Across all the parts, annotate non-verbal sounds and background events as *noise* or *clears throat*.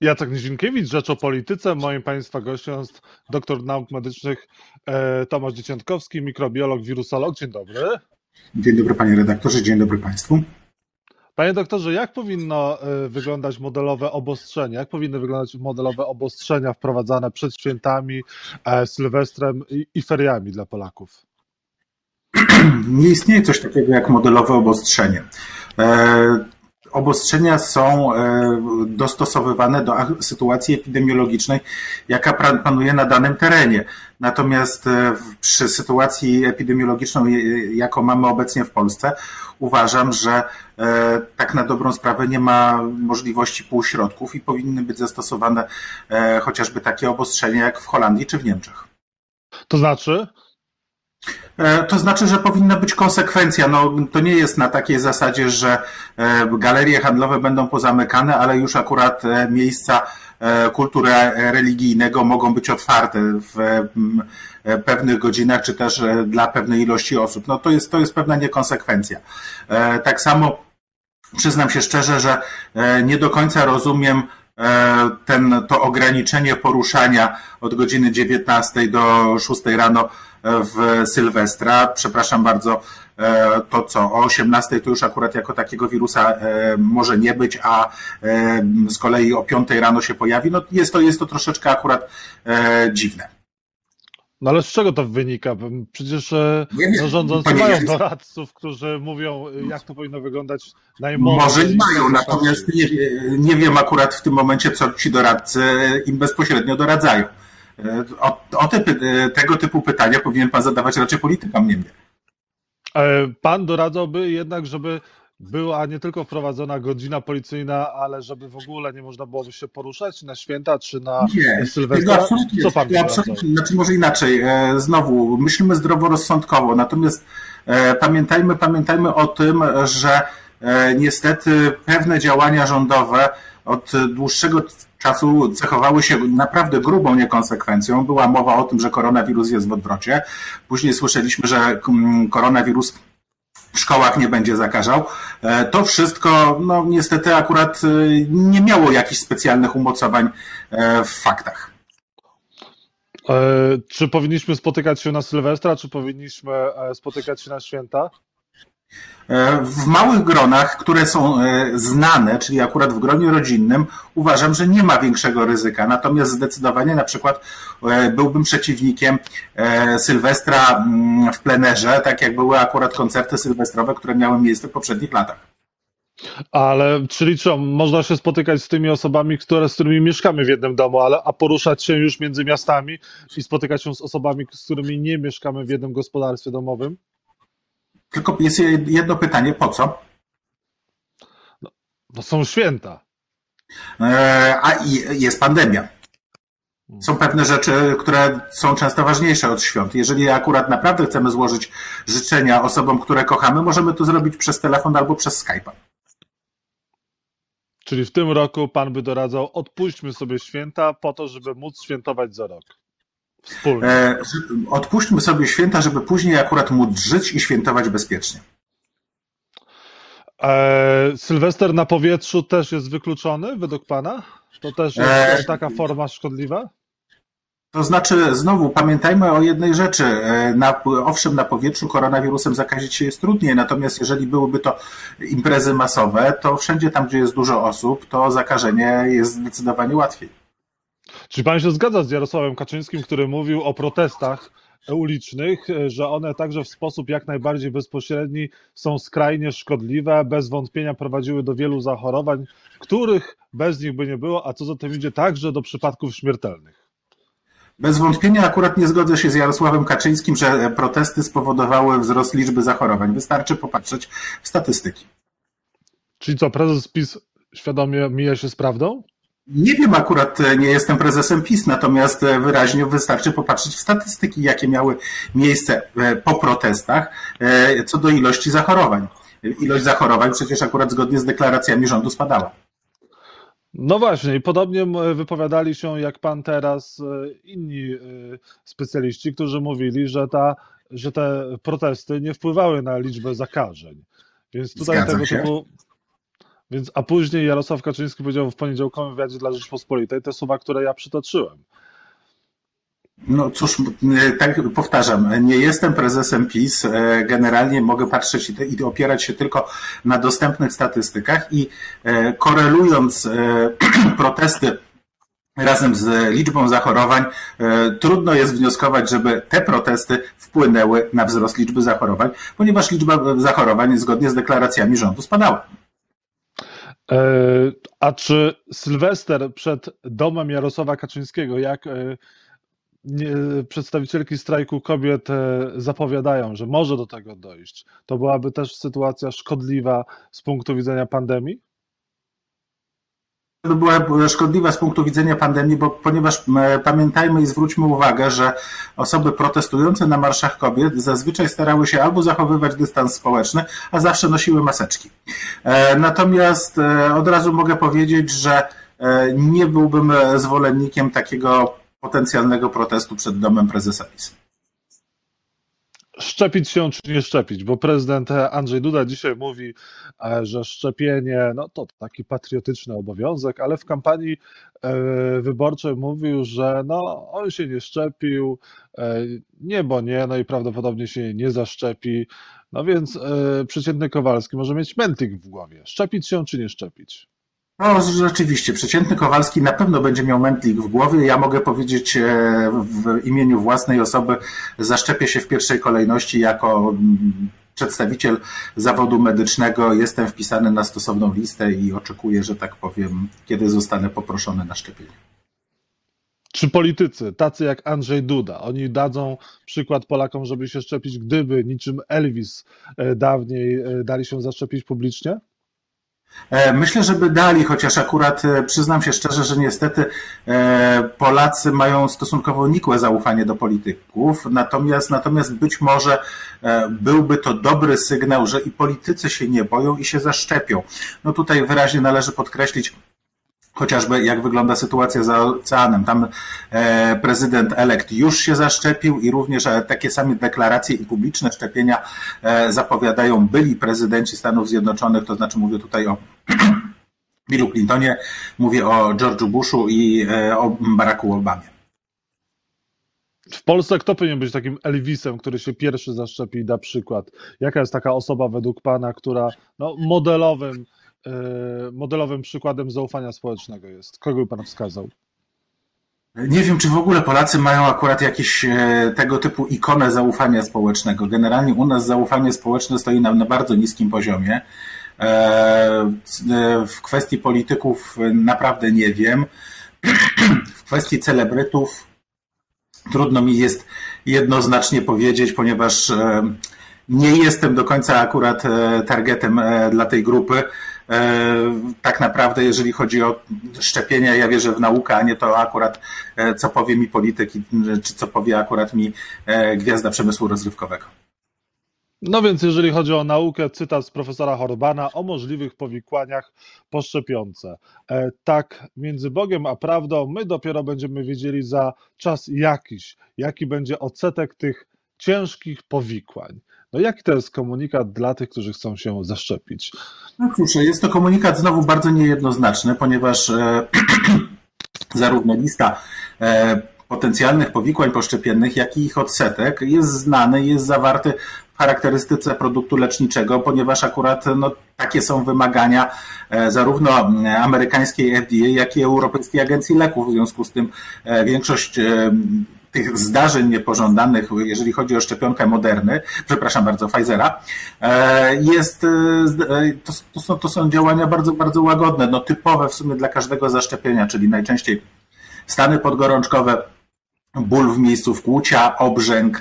Jacek Nizinkiewicz, Rzecz o Polityce. Moim Państwa gościem jest doktor nauk medycznych e, Tomasz Dzieciątkowski, mikrobiolog, wirusolog. Dzień dobry. Dzień dobry Panie redaktorze, dzień dobry Państwu. Panie doktorze, jak powinno e, wyglądać modelowe obostrzenie? Jak powinny wyglądać modelowe obostrzenia wprowadzane przed świętami, e, Sylwestrem i feriami dla Polaków? *clears throat* Nie istnieje coś takiego jak modelowe obostrzenie obostrzenia są e, dostosowywane do sytuacji epidemiologicznej, jaka panuje na danym terenie. Natomiast e, przy sytuacji epidemiologicznej, jaką mamy obecnie w Polsce, uważam, że e, tak na dobrą sprawę nie ma możliwości półśrodków i powinny być zastosowane chociażby takie obostrzenia jak w Holandii czy w Niemczech. To znaczy? E, to znaczy, że powinna być konsekwencja. No, to nie jest na takiej zasadzie, że e, galerie handlowe będą pozamykane, ale już akurat e, miejsca kultury religijnego mogą być otwarte w pewnych godzinach, czy też dla pewnej ilości osób. No to jest, to jest pewna niekonsekwencja. Tak samo przyznam się szczerze, że nie do końca rozumiem ten, to ograniczenie poruszania od godziny 19 do 6 rano w Sylwestra. Przepraszam bardzo, e, to co o 18 to już akurat jako takiego wirusa e, może nie być, a e, z kolei o 5 rano się pojawi. No jest to, jest to troszeczkę akurat dziwne. No ale z czego to wynika? Przecież zarządzący mają doradców, którzy mówią, jak to powinno wyglądać najmocniej. Może i mają, natomiast nie, nie wiem akurat w tym momencie, co ci doradcy im bezpośrednio doradzają. O, o te, tego typu pytania powinien pan zadawać raczej politykom, nie mnie. E, pan doradzałby jednak, żeby była nie tylko wprowadzona godzina policyjna, ale żeby w ogóle nie można byłoby się poruszać na święta czy na nie, Sylwestra? Absolutnie, Co pan absolutnie, znaczy może inaczej. E, znowu, myślimy zdroworozsądkowo, natomiast e, pamiętajmy, pamiętajmy o tym, że niestety pewne działania rządowe od dłuższego czasu cechowały się naprawdę grubą niekonsekwencją. Była mowa o tym, że koronawirus jest w odwrocie. Później słyszeliśmy, że mm, koronawirus w szkołach nie będzie zakażał. E, to wszystko, no niestety akurat e, nie miało jakichś specjalnych umocowań e, w faktach. Czy powinniśmy spotykać się na Sylwestra, czy powinniśmy spotykać się na święta? E, w małych gronach, które są e, znane, czyli akurat w gronie rodzinnym, uważam, że nie ma większego ryzyka. Natomiast zdecydowanie na przykład e, byłbym przeciwnikiem Sylwestra mm, w plenerze, tak jak były akurat koncerty sylwestrowe, które miały miejsce w poprzednich latach. Ale czyli co, można się spotykać z tymi osobami, które, z którymi mieszkamy w jednym domu, ale, a poruszać się już między miastami i spotykać się z osobami, z którymi nie mieszkamy w jednym gospodarstwie domowym? Tylko jest jedno pytanie, po co? No, no są święta. E, a jest pandemia. Są pewne rzeczy, które są często ważniejsze od świąt. Jeżeli akurat naprawdę chcemy złożyć życzenia osobom, które kochamy, możemy to zrobić przez telefon albo przez Skype'a. Czyli w tym roku pan by doradzał, odpuśćmy sobie święta po to, żeby móc świętować za rok. Wspólnie. E, odpuśćmy sobie święta, żeby później akurat móc żyć i świętować bezpiecznie. E, Sylwester na powietrzu też jest wykluczony według Pana? To też jest e... taka forma szkodliwa? To znaczy, znowu pamiętajmy o jednej rzeczy. Na, owszem, na powietrzu koronawirusem zakazić się jest trudniej, natomiast jeżeli byłyby to imprezy masowe, to wszędzie tam, gdzie jest dużo osób, to zakażenie jest zdecydowanie łatwiej. Czy pan się zgadza z Jarosławem Kaczyńskim, który mówił o protestach ulicznych, że one także w sposób jak najbardziej bezpośredni są skrajnie szkodliwe, bez wątpienia prowadziły do wielu zachorowań, których bez nich by nie było, a co za tym idzie także do przypadków śmiertelnych. Bez wątpienia akurat nie zgodzę się z Jarosławem Kaczyńskim, że protesty spowodowały wzrost liczby zachorowań. Wystarczy popatrzeć w statystyki. Czyli co, prezes PiS świadomie mija się z prawdą? Nie wiem, akurat e, nie jestem prezesem PiS, natomiast e, wyraźnie wystarczy popatrzeć w statystyki, jakie miały miejsce e, po protestach co do ilości zachorowań. Ilość zachorowań przecież akurat zgodnie z deklaracjami rządu spadała. No właśnie, i podobnie wypowiadali się jak pan teraz inni specjaliści, którzy mówili, że, ta, że te protesty nie wpływały na liczbę zakażeń. Więc tutaj tego typu Więc, a później Jarosław Kaczyński powiedział w poniedziałkowym wywiadzie dla Rzeczpospolitej te słowa, które ja przytoczyłem. No cóż, tak powtarzam, nie jestem prezesem PiS. E, generalnie mogę patrzeć i opierać się tylko na dostępnych statystykach i e, korelując e, *clears throat* protesty razem z liczbą zachorowań, trudno jest wnioskować, żeby te protesty wpłynęły na wzrost liczby zachorowań, ponieważ liczba zachorowań zgodnie z deklaracjami rządu spadała. A czy Sylwester przed domem Jarosława Kaczyńskiego, jak przedstawicielki strajku kobiet e, zapowiadają, że może do tego dojść, to byłaby też sytuacja szkodliwa z punktu widzenia pandemii? By była szkodliwa z punktu widzenia pandemii, bo ponieważ pamiętajmy i zwróćmy uwagę, że osoby protestujące na marszach kobiet zazwyczaj starały się albo zachowywać dystans społeczny, a zawsze nosiły maseczki. E, natomiast e, od razu mogę powiedzieć, że nie byłbym zwolennikiem takiego potencjalnego protestu przed domem prezesa PiS. Szczepić się czy nie szczepić, bo prezydent Andrzej Duda dzisiaj mówi, e, że szczepienie no to taki patriotyczny obowiązek, ale w kampanii e, wyborczej mówił, że no on się nie szczepił, e, nie bo nie, no i prawdopodobnie się nie zaszczepi. No więc przeciętny Kowalski może mieć mętlik w głowie. Szczepić się czy nie szczepić? No rzeczywiście, przeciętny Kowalski na pewno będzie miał mętlik w głowie. Ja mogę powiedzieć e, w imieniu własnej osoby, zaszczepię się w pierwszej kolejności jako mm, przedstawiciel zawodu medycznego. Jestem wpisany na stosowną listę i oczekuję, że tak powiem, kiedy zostanę poproszony na szczepienie. Czy politycy, tacy jak Andrzej Duda, oni dadzą przykład Polakom, żeby się szczepić, gdyby niczym Elvis e, dawniej e, dali się zaszczepić publicznie? E, myślę, żeby dali, chociaż akurat e, przyznam się szczerze, że niestety e, Polacy mają stosunkowo nikłe zaufanie do polityków, natomiast, natomiast być może byłby to dobry sygnał, że i politycy się nie boją i się zaszczepią. No tutaj wyraźnie należy podkreślić, chociażby jak wygląda sytuacja za oceanem. Tam e, prezydent elekt już się zaszczepił i również e, takie same deklaracje i publiczne szczepienia e, zapowiadają byli prezydenci Stanów Zjednoczonych, to znaczy mówię tutaj o *clears throat* Billu Clintonie, mówię o George'u Bushu i o Baracku Obamie. W Polsce kto powinien być takim Elvisem, który się pierwszy zaszczepi da przykład? Jaka jest taka osoba według Pana, która no, modelowym modelowym przykładem zaufania społecznego jest? Kogo by Pan wskazał? Nie wiem, czy w ogóle Polacy mają akurat jakieś e, tego typu ikonę zaufania społecznego. Generalnie u nas zaufanie społeczne stoi na, na bardzo niskim poziomie. E, w kwestii polityków naprawdę nie wiem. *clears throat* W kwestii celebrytów trudno mi jest jednoznacznie powiedzieć, ponieważ nie jestem do końca akurat targetem dla tej grupy. E, tak naprawdę, jeżeli chodzi o szczepienia, ja wierzę w naukę, a nie to akurat, e, co powie mi polityk, czy co powie akurat mi e, gwiazda przemysłu rozrywkowego. No więc jeżeli chodzi o naukę, cytat z profesora Horbana o możliwych powikłaniach poszczepiące. Tak, między Bogiem a prawdą my dopiero będziemy wiedzieli za czas jakiś, jaki będzie odsetek tych ciężkich powikłań. No jaki to jest komunikat dla tych, którzy chcą się zaszczepić? No cóż, jest to komunikat znowu bardzo niejednoznaczny, ponieważ e, *clears throat* zarówno lista e, potencjalnych powikłań poszczepiennych, jak i ich odsetek jest znany, jest zawarty w charakterystyce produktu leczniczego, ponieważ akurat no, takie są wymagania e, zarówno amerykańskiej FDA, jak i Europejskiej Agencji Leków. W związku z tym większość tych zdarzeń niepożądanych, jeżeli chodzi o szczepionkę Moderny, przepraszam bardzo, Pfizera, e, jest, e, e, to, to, są, to są działania bardzo, bardzo łagodne, no typowe w sumie dla każdego zaszczepienia, czyli najczęściej stany podgorączkowe, ból w miejscu wkłucia, obrzęk,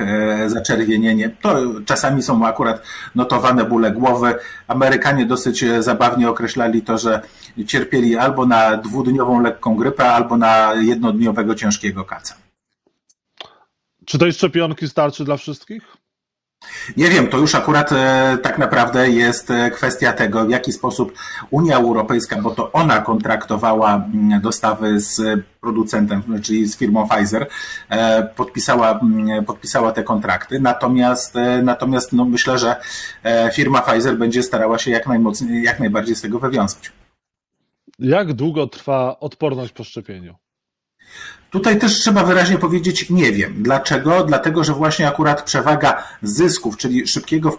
zaczerwienienie. To czasami są akurat notowane bóle głowy. Amerykanie dosyć zabawnie określali to, że cierpieli albo na dwudniową lekką grypę, albo na jednodniowego ciężkiego kaca. Czy tej szczepionki starczy dla wszystkich? Nie wiem, to już akurat e, tak naprawdę jest e, kwestia tego, w jaki sposób Unia Europejska, bo to ona kontraktowała mm, dostawy z producentem, czyli z firmą Pfizer, e, podpisała, mm, podpisała te kontrakty. Natomiast, natomiast no myślę, że firma Pfizer będzie starała się jak, najmocniej, jak najbardziej z tego wywiązać. Jak długo trwa odporność po szczepieniu? Tutaj też trzeba wyraźnie powiedzieć nie wiem. Dlaczego? Dlatego, że właśnie akurat przewaga zysków, czyli szybkiego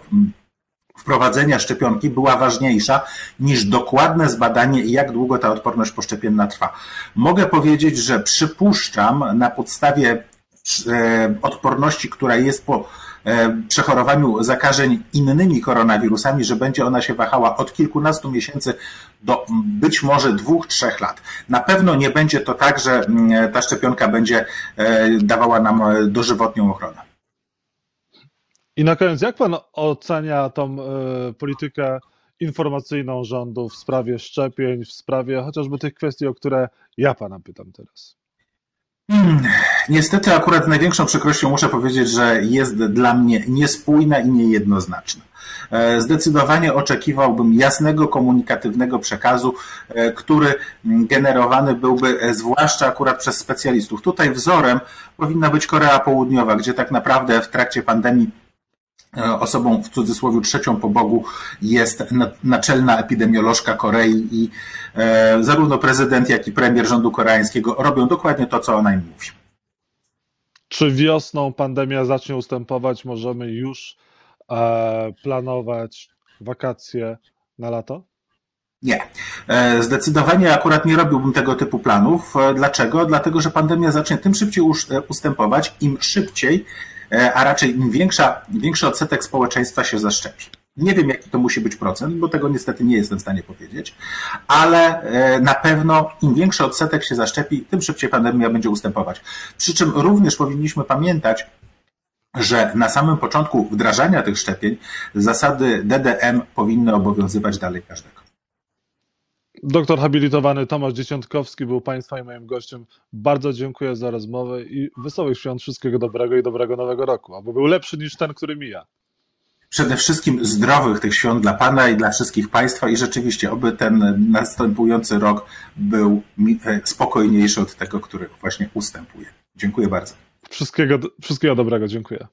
wprowadzenia szczepionki była ważniejsza niż dokładne zbadanie, jak długo ta odporność poszczepienna trwa. Mogę powiedzieć, że przypuszczam na podstawie e, odporności, która jest po przechorowaniu zakażeń innymi koronawirusami, że będzie ona się wahała od kilkunastu miesięcy do być może dwóch, trzech lat. Na pewno nie będzie to tak, że mm, ta szczepionka będzie e, dawała nam e, dożywotnią ochronę. I na koniec, jak pan ocenia tą politykę informacyjną rządu w sprawie szczepień, w sprawie chociażby tych kwestii, o które ja pana pytam teraz? Hmm, niestety akurat z największą przykrością muszę powiedzieć, że jest dla mnie niespójna i niejednoznaczna. E, zdecydowanie oczekiwałbym jasnego, komunikatywnego przekazu, e, który generowany byłby e, zwłaszcza akurat przez specjalistów. Tutaj wzorem powinna być Korea Południowa, gdzie tak naprawdę w trakcie pandemii osobą w cudzysłowie trzecią po Bogu jest naczelna epidemiolożka Korei i e, zarówno prezydent, jak i premier rządu koreańskiego robią dokładnie to, co ona im mówi. Czy wiosną pandemia zacznie ustępować? Możemy już e, planować wakacje na lato? Nie. Zdecydowanie akurat nie robiłbym tego typu planów. Dlaczego? Dlatego, że pandemia zacznie tym szybciej ustępować, im szybciej E, a raczej im większa, większy odsetek społeczeństwa się zaszczepi. Nie wiem, jaki to musi być procent, bo tego niestety nie jestem w stanie powiedzieć, ale e, na pewno im większy odsetek się zaszczepi, tym szybciej pandemia będzie ustępować. Przy czym również powinniśmy pamiętać, że na samym początku wdrażania tych szczepień zasady DDM powinny obowiązywać dalej każdego. Doktor habilitowany Tomasz Dzieciątkowski był Państwa i moim gościem. Bardzo dziękuję za rozmowę i wesołych świąt, wszystkiego dobrego i dobrego nowego roku, aby był lepszy niż ten, który mija. Przede wszystkim zdrowych tych świąt dla Pana i dla wszystkich Państwa i rzeczywiście, oby ten następujący rok był e, spokojniejszy od tego, który właśnie ustępuje. Dziękuję bardzo. Wszystkiego, wszystkiego dobrego, dziękuję.